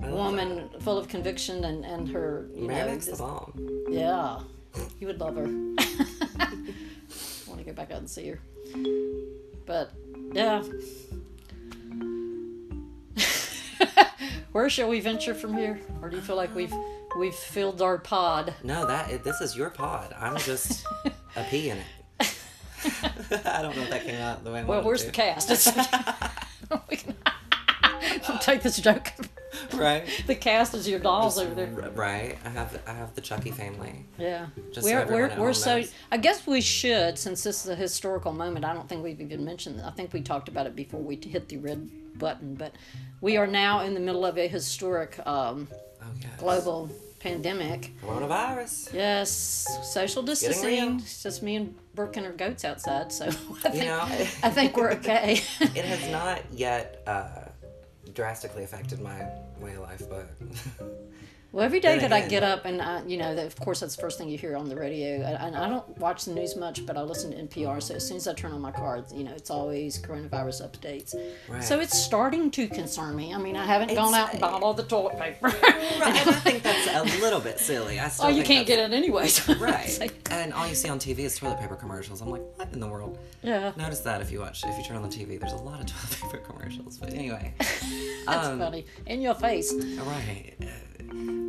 woman, full of conviction, and and her you Mary know, Mac's the bomb. yeah, you would love her. I want to go back out and see her, but yeah. Where shall we venture from here, or do you feel like we've we've filled our pod? No, that this is your pod. I'm just a pea in it. I don't know if that came out the way I Well, where's to. the cast? It's, we can, take this joke. right. the cast is your dolls over there. Right. I have I have the Chucky family. Yeah, Just we're everyone we're, we're so. knows. I guess we should, since this is a historical moment. I don't think we've even mentioned. I think we talked about it before we hit the red button, but we are now in the middle of a historic um, Oh yes. global pandemic. Coronavirus. Yes, social distancing. It's just me and Brooke and her goats outside, so I think You know, I think we're okay. it has not yet uh, drastically affected my way of life, but Well, every day that I get up, and I, you know, that, of course, that's the first thing you hear on the radio. And I, I don't watch the news much, but I listen to NPR. So as soon as I turn on my car, you know, it's always coronavirus updates. Right. So it's starting to concern me. I mean, I haven't gone out and bought all the toilet paper. right, and I think that's a little bit silly. I still oh, you can't get it anyway. Right, like- and all you see on TV is toilet paper commercials. I'm like, what in the world? yeah, Notice that if you watch, if you turn on the TV, there's a lot of toilet paper commercials. But anyway, that's um, funny. In your face. right.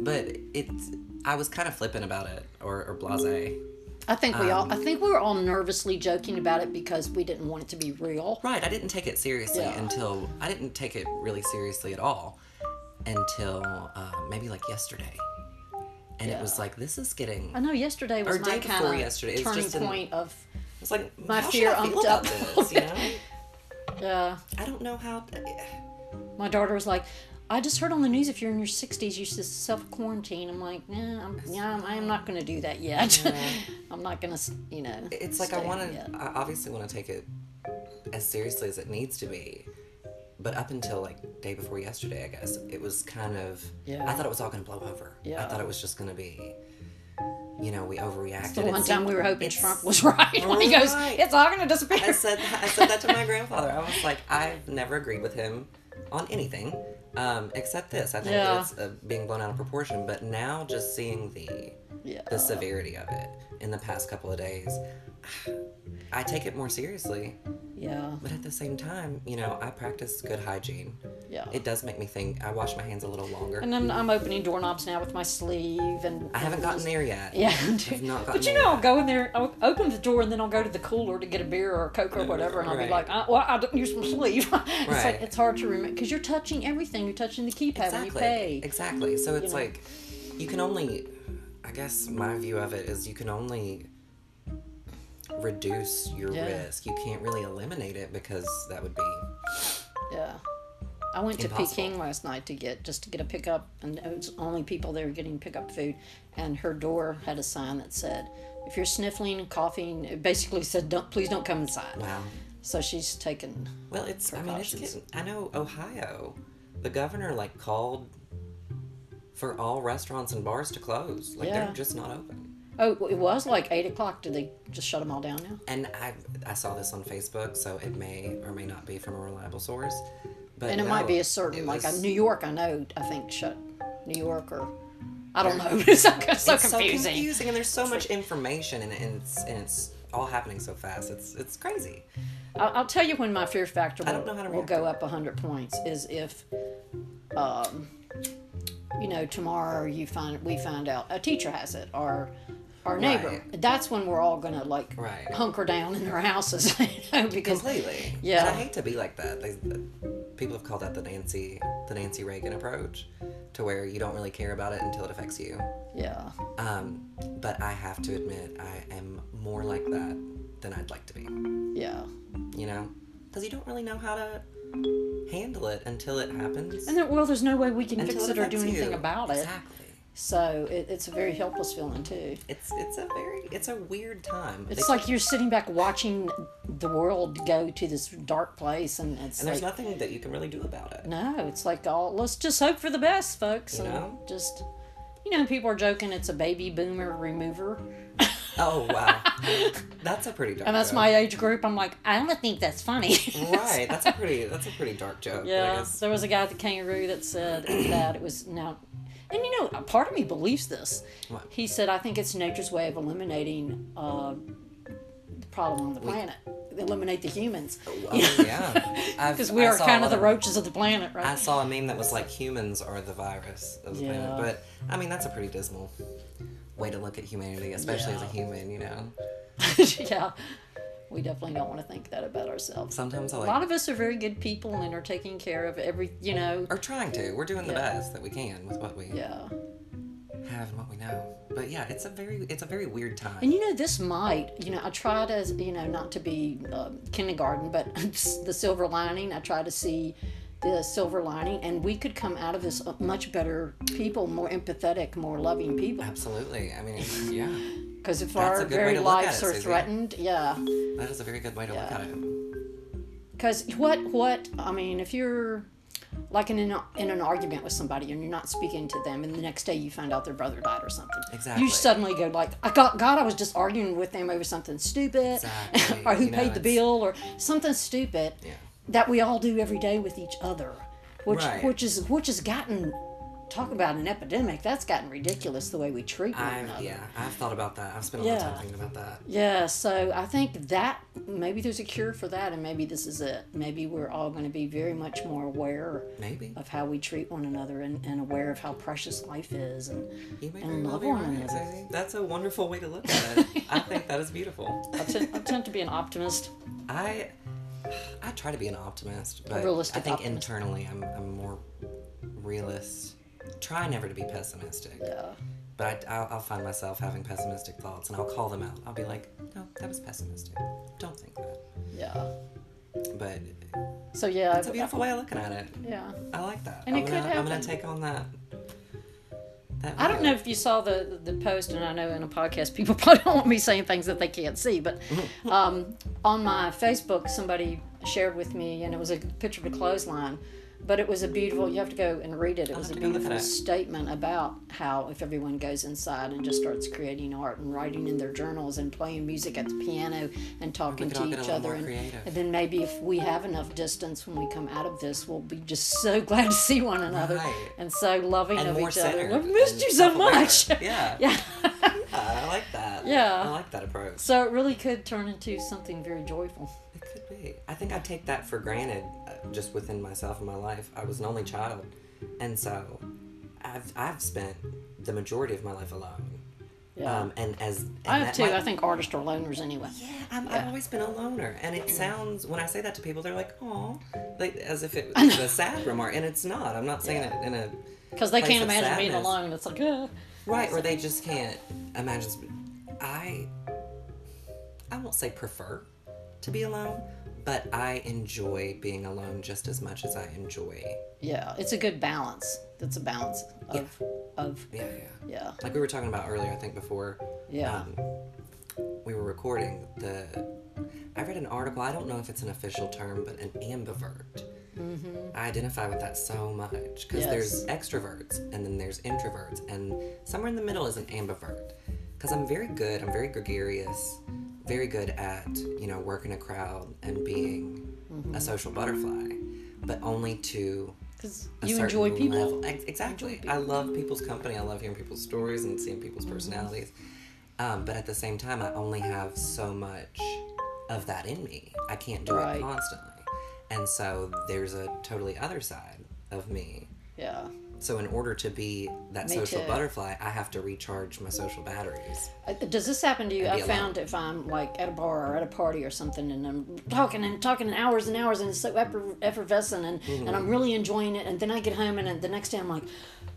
But it's, I was kind of flippant about it, or, or blasé. I think we Um, all. I think we were all nervously joking about it because we didn't want it to be real. Right, I didn't take it seriously Yeah. until I didn't take it really seriously at all until uh, maybe like yesterday, and it was like this is getting. I know yesterday was Or my day before yesterday, it was turning just an- point of. It's like my fear I feel up this? You know, Yeah. I don't know how. My daughter was like, I just heard on the news if you're in your 60s, you should self quarantine. I'm like, nah, I'm, yeah, I'm, I'm not going to do that yet. I'm not going to, you know. It's like I want to. I obviously want to take it as seriously as it needs to be. But up until like day before yesterday, I guess it was kind of. Yeah. I thought it was all going to blow over. Yeah. I thought it was just going to be. You know, we overreacted. The It one time we were hoping Trump was right when he goes, Right. it's all going to disappear. I said I said that to my grandfather. I was like, I've never agreed with him on anything, um, except this. I think Yeah. it's uh, being blown out of proportion. But now, just seeing the yeah. the severity of it in the past couple of days, I take it more seriously. yeah. But at the same time, you know, I practice good hygiene. Yeah. It does make me think. I wash my hands a little longer. and then I'm opening doorknobs now with my sleeve. and I haven't gotten there yet. Yeah. But you know, I'll go in there, I'll open the door, and then I'll go to the cooler to get a beer or a Coke or whatever, and I'll be like, uh, well, I don't use my sleeve. it's like, Right. it's hard to remember, because you're touching everything. You're touching the keypad when you pay. Exactly. So it's know. like you can only I guess my view of it is you can only reduce your Yeah. risk. You can't really eliminate it because that would be Yeah. I went to Peking last night to get just to get a pickup, and it was only people there getting pickup food. And her door had a sign that said, "If you're sniffling, coughing," it basically said, "Don't please don't come inside." wow. So she's taken. Well, it's I mean it's getting I know Ohio, the governor like called for all restaurants and bars to close. Like Yeah. they're just not open. Oh, it was like eight o'clock. Did they just shut them all down now? And I I saw this on Facebook, so it may or may not be from a reliable source. But And it no, might be a certain it like a was- New York. I know. I think shut New York or I don't know. It's so, so it's so confusing. confusing and there's so much information and, and it's and it's all happening so fast it's it's crazy I'll, I'll tell you when my fear factor I will, don't know how to will go to up 100 points is if, um, you know, tomorrow you find we find out a teacher has it or our neighbor. Right. That's when we're all gonna like Right. hunker down in our houses, you know, because completely Yeah. and i hate to be like that they, people have called that the nancy the nancy reagan approach to where you don't really care about it until it affects you yeah, um, but i have to admit i am more like that than i'd like to be yeah. you know because you don't really know how to handle it until it happens And there, well, there's no way we can until fix it or do anything you. about it. exactly So it, it's a very helpless feeling too. it's it's a very it's a weird time It's They- like you're sitting back watching the world go to this dark place, and it's and there's like, nothing that you can really do about it no, it's like all let's just hope for the best, folks, You and know? just you know, people are joking it's a baby boomer remover, Oh wow, that's a pretty dark. Joke. And that's joke. my age group. I'm like, I don't think that's funny. right. That's a pretty that's a pretty dark joke. yeah, there was a guy at the Kangaroo that said that it was now. And you know, a part of me believes this. What? He said, "I think it's nature's way of eliminating uh, the problem on the planet. Eliminate the humans, Oh, yeah. I've- because we I are kind of the roaches of the planet, right? I saw a meme that was like humans are the virus of the Yeah. planet. But I mean that's a pretty dismal way to look at humanity, especially as a human, you know. yeah. We definitely don't want to think that about ourselves. Sometimes I A like a lot of us are very good people and are taking care of every, you know. are trying to. We're doing the best that we can with what we Yeah. have and what we know. But yeah, it's a very it's a very weird time. And you know, this might, you know, I try to, you know, not to be um, kindergarten, but the silver lining. I try to see the silver lining, and we could come out of this much better people, more empathetic, more loving people. Absolutely. I mean, yeah, Because if That's our very to look at lives it, are threatened, yeah. that is a very good way to look at it. Because what, what, I mean, if you're like in an, in an argument with somebody and you're not speaking to them, and the next day you find out their brother died or something, Exactly. you suddenly go like, "I got God, I was just arguing with them over something stupid, Exactly. or who You know, paid the bill, or something stupid Yeah. that we all do every day with each other, which Right. which is which has gotten talk about an epidemic. That's gotten ridiculous the way we treat one I've another. yeah, I've thought about that. I've spent a lot of time thinking about that. Yeah, so I think that maybe there's a cure for that, and maybe this is it. Maybe we're all going to be very much more aware Maybe. of how we treat one another and, and aware of how precious life is. And and love one right, another. That's a wonderful way to look at it. I think that is beautiful. I tend, I tend to be an optimist. I I try to be an optimist, but I think optimist. internally I'm I'm more realist. Try never to be pessimistic. Yeah. But I, I'll, I'll find myself having pessimistic thoughts, and I'll call them out. I'll be like, "No, that was pessimistic. Don't think that." Yeah. But So yeah. it's a beautiful way of looking at it. Yeah. I like that. And I'm it could gonna, I'm gonna take on that. that I don't know if you saw the the post, and I know in a podcast people probably don't want me saying things that they can't see, but um, on my Facebook, somebody shared with me, and it was a picture of a clothesline, but it was a beautiful. You have to go and read it. It was a have to go look at beautiful statement about how if everyone goes inside and just starts creating art and writing in their journals and playing music at the piano and talking to each other, and, and then maybe if we have enough distance when we come out of this, we'll be just so glad to see one another Right. and so loving And of each other. I've missed you so much. Yeah. Yeah. I like that. Yeah. I like that approach. so it really could turn into something very joyful. It could be. I think I take that for granted just within myself and my life. I was an only child, and so I've I've spent the majority of my life alone. Yeah. Um, and as and I have too. might- I think artists are loners anyway. Yeah, I'm, I've always been a loner, and it sounds when I say that to people, they're like, "Oh," like as if it was a sad remark, and it's not. I'm not saying Yeah. it in a Because they can't imagine being alone. It's like, uh, right, or they just can't imagine. I I won't say prefer to be alone, but I enjoy being alone just as much as I enjoy. yeah, it's a good balance. That's a balance of, of, Yeah, yeah. yeah, Like we were talking about earlier, I think before yeah, um, we were recording the. I read an article. I don't know if it's an official term, but an ambivert. I identify with that so much because Yes. there's extroverts and then there's introverts, and somewhere in the middle is an ambivert. Because I'm very good. I'm very gregarious. Very good at you know working a crowd and being a social butterfly, but only to because you enjoy people. level. Ex- Exactly. I love people's company. I love hearing people's stories and seeing people's Mm-hmm. personalities. Um, but at the same time, I only have so much of that in me. I can't do Right. it constantly. And so there's a totally other side of me. Yeah. So in order to be that Me social too. butterfly, I have to recharge my social batteries. Uh, Does this happen to you? I found if I'm like at a bar or at a party or something, and I'm talking and talking hours and hours, and it's so effervescent, and, and Mm-hmm. I'm really enjoying it, and then I get home, and the next day I'm like,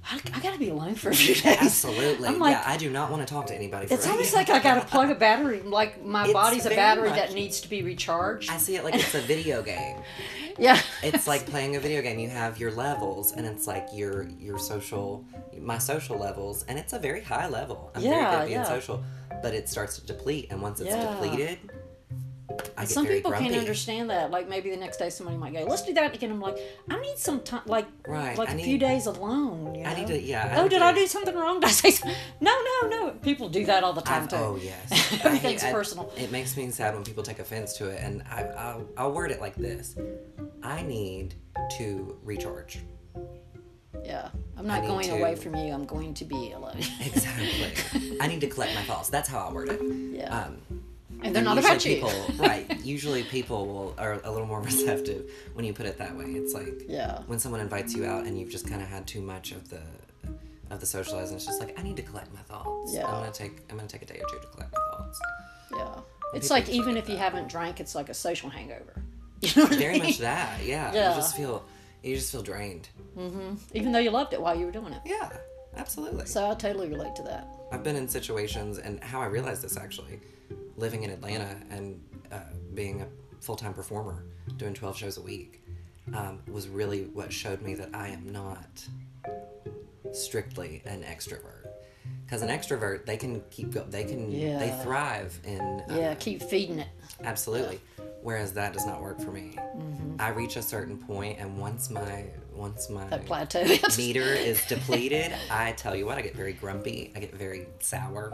I, I gotta be alone for a few days. Absolutely. I'm like, yeah, I do not want to talk to anybody for it's almost like I gotta plug a battery. Like my It's body's a battery much- that needs to be recharged. I see it like it's a video game. yeah. it's like playing a video game you have your levels and it's like your your social my social levels and it's a very high level i'm very good at being yeah. social but it starts to deplete and once it's Yeah. depleted i Some people grumpy can't understand that. Like maybe the next day somebody might go, "Let's do that again." I'm like, I need some time, like Right, like I a need- few days alone. You know? I need to- yeah, I Oh, did to- I do something wrong? Did I say something? No, no, no. People do that all the time I've, too. oh yes Everything's I- personal. it makes me sad when people take offense to it and I, I'll, I'll word it like this i need to recharge Yeah, I'm not going to- away from you. I'm going to be alone. exactly i need to collect my thoughts that's how i word it yeah, um, and they're And not about you. people, right. Usually people will are a little more receptive when you put it that way. It's like Yeah. when someone invites you out and you've just kind of had too much of the of the socializing. It's just like I need to collect my thoughts. Yeah. I'm gonna take I'm gonna take a day or two to collect my thoughts. Yeah. It's like even if you that. haven't drank, it's like a social hangover. You know I very mean? much that. Yeah. Yeah. You just feel you just feel drained. Mm-hmm. Even though you loved it while you were doing it. Yeah. Absolutely. So I totally relate to that. I've been in situations, and how I realized this actually, living in Atlanta and uh, being a full time performer, doing 12 shows a week, um, was really what showed me that I am not strictly an extrovert. Because an extrovert, they can keep go, they can, they thrive in uh, Yeah, keep feeding it. Absolutely. Whereas that does not work for me. Mm-hmm. I reach a certain point, and once my once my That plateau meter is depleted, I tell you what, I get very grumpy. I get very sour.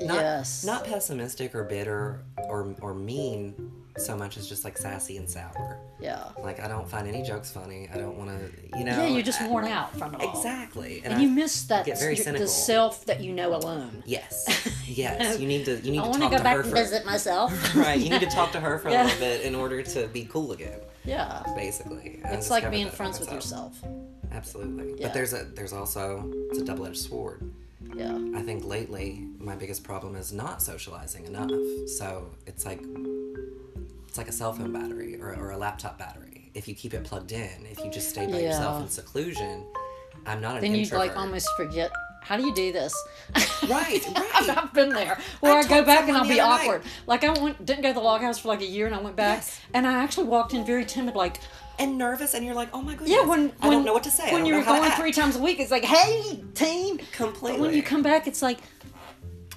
Not, yes. Not pessimistic or bitter or or mean so much as just like sassy and sour. Yeah. Like I don't find any jokes funny. I don't want to, you know. Yeah, you're just I- worn out from it all. Exactly. And I- you miss that get very cynical. the self that you know alone. Yes. Yes. You need to. You need I to want talk to go to back her and for. visit myself. Right. You need to talk to her for a little bit in order to be cool again. yeah. Basically. It's like being friends with yourself. Absolutely. Yeah. But there's a there's also it's a double edged sword. Yeah. I think lately my biggest problem is not socializing enough. So it's like it's like a cell phone battery or, or a laptop battery. If you keep it plugged in, if you just stay by yourself in seclusion, I'm not an Then you introvert. like almost forget. How do you do this? Right, I've, right. I've been there. Where I I, go back and I'll be other night- awkward. Like I went, didn't go to the log house for like a year, and I went back, Yes. and I actually walked in very timid, like, and nervous, and you're like, oh my goodness. yeah. When, I don't know what to say. When you're know how to going three times a week, it's like, hey, team. But Completely. when you come back, it's like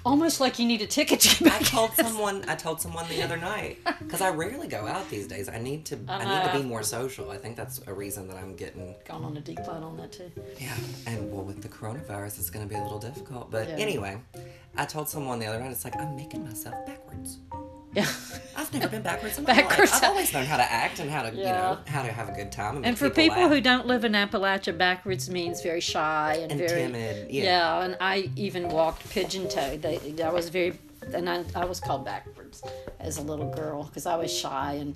almost like you need a ticket to get I told someone. I told someone the other night because I rarely go out these days. I need to. I, I need to be uh-huh. more social. I think that's a reason that I'm getting. Gone on a decline on that too. Yeah, and well, with the coronavirus, it's going to be a little difficult. But Yeah. anyway, I told someone the other night. It's like I'm making myself backwards. Yeah. I've never been backwards in my Backwards. life. I've always known how to act and how to, you know, how to have a good time. And, And for people laugh. who don't live in Appalachia, backwards means very shy and, And very timid, yeah. Yeah, and I even walked pigeon toed. I was very, and I, I was called backwards as a little girl because I was shy and,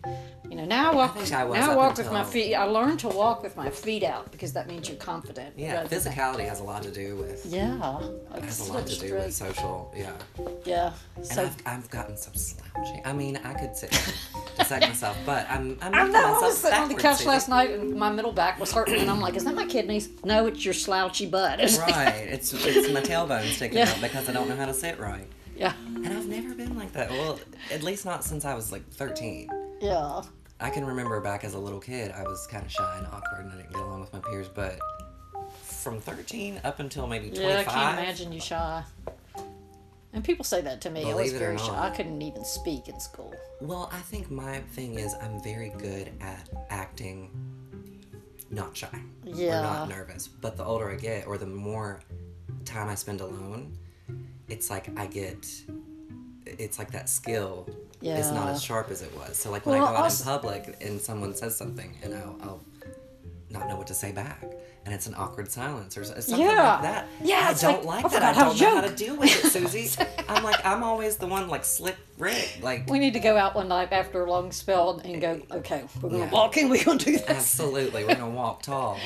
you know, now I walk. think I was now I walk with my feet. I learned to walk with my feet out because that means you're confident. yeah, than- physicality has a lot to do with. Yeah, it Has a lot to do straight- with social, yeah. Yeah, And so I've, I've gotten so slouchy. I mean, I could sit and dissect myself, but I'm, I'm I know. I was sitting on the couch last night and my middle back was hurting, and I'm like, "Is that my kidneys?" No, it's your slouchy butt. Right, it's it's my tailbone sticking Yeah. out because I don't know how to sit right. Yeah, And I've never been like that. Well, at least not since I was like 13. yeah. I can remember back as a little kid, I was kind of shy and awkward and I didn't get along with my peers. But from 13 up until maybe 25, Yeah, I can't imagine you shy. And people say that to me. I was or very shy. I couldn't even speak in school. well, I think my thing is I'm very good at acting not shy or Yeah. not nervous. But the older I get, or the more time I spend alone, it's like I get. It's like that skill is not as sharp as it was. So like when Well, I go out also- in public and someone says something and I'll, I'll not know what to say back. And it's an awkward silence or something Yeah. like that. Yeah, I it's don't like, oh like, that. I how don't know how to deal with it, Susie. I'm like, I'm always the one like slick Rick. Like, We need to go out one night after a long spell and go, eh, okay, we're to Yeah. walk in, we're to do this. absolutely, we're gonna walk tall.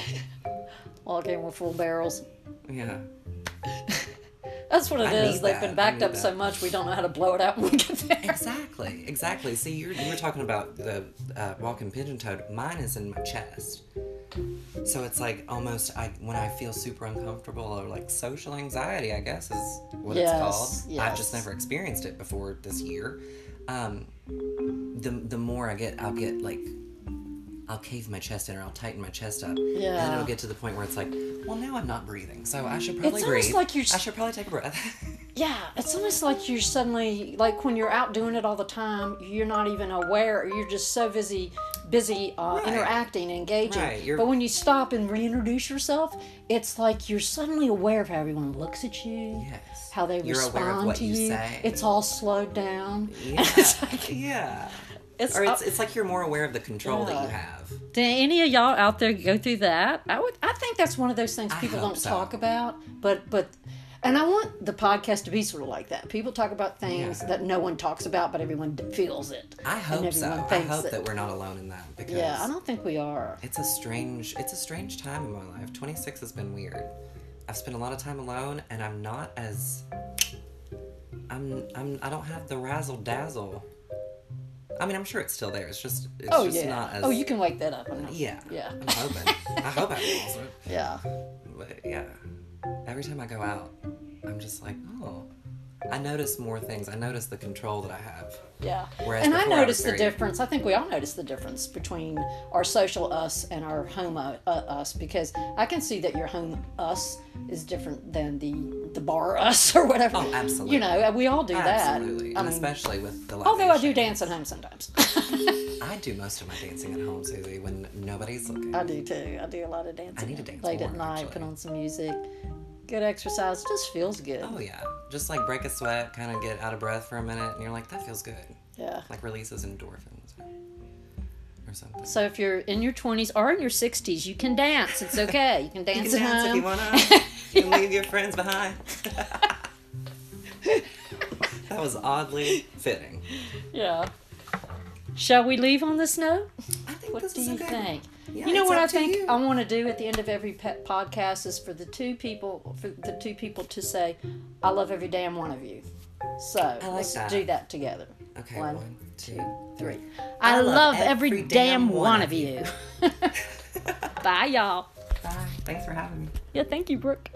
Walk in with full barrels. Yeah. That's what it I is. They've that. been backed up so much we don't know how to blow it out when we get there. Exactly, exactly. See, you're, you were talking about the uh, walking pigeon toed. Mine is in my chest. So it's like almost I when I feel super uncomfortable or like social anxiety, I guess is what Yes, it's called. Yes. I've just never experienced it before this year. Um, the the more I get, I'll get like I'll cave my chest in or I'll tighten my chest up. Yeah. And then it'll get to the point where it's like, well, now I'm not breathing, so I should probably It's almost breathe. like you're s- I should probably take a breath. Yeah, it's almost like you're suddenly like when you're out doing it all the time, you're not even aware. You're just so busy, busy uh, Right. interacting, engaging. Right, But when you stop and reintroduce yourself, it's like you're suddenly aware of how everyone looks at you, yes. how they You're respond aware of what to you you. It's all slowed down. Yeah. it's like, yeah. it's, Or it's, uh, it's like you're more aware of the control that you Yeah. Have. do any of y'all out there go through that? I would. I think that's one of those things people don't so. talk about. But but, and I want the podcast to be sort of like that. People talk about things Yeah. that no one talks about, but everyone feels it. I hope so. I hope it. that we're not alone in that because Yeah, I don't think we are. it's a strange it's a strange time in my life. 26 has been weird. I've spent a lot of time alone and I'm not as I'm I'm I don't have the razzle dazzle. I mean, I'm sure it's still there. It's just it's Oh just yeah. not as oh, you can wake that up. yeah. Yeah. I'm hoping. I hope I can also. Yeah. But yeah, every time I go out, I'm just like, oh, I notice more things. I notice the control that I have. Yeah. Whereas and I noticed the difference. I think we all notice the difference between our social us and our home uh, uh, us because I can see that your home us is different than the the bar us or whatever. Oh, absolutely. You know, we all do Absolutely, that. I and especially with the. although I do dance at home sometimes. I do most of my dancing at home, Susie, when nobody's looking. I do too. I do a lot of dancing. I need to dance late at night. actually. Put on some music. Good exercise. Just feels good. Oh yeah, just like break a sweat, kind of get out of breath for a minute, and you're like, that feels good. Yeah. Like releases endorphins or, or something. So if you're in your 20s or in your 60s, you can dance. It's okay. You can You dance can at dance home. if you wanna. You can leave your friends behind. that was oddly fitting. Yeah. Shall we leave on this note? I think What do you good- think? Yeah, you know what I think you. I want to do at the end of every pet podcast is for the two people for the two people to say, "I love every damn one of you." So like let's that. do that together. Okay, One, one, two, three. I, love, every, damn one of you. Bye, y'all. Bye. Thanks for having me. Yeah, thank you, Brooke.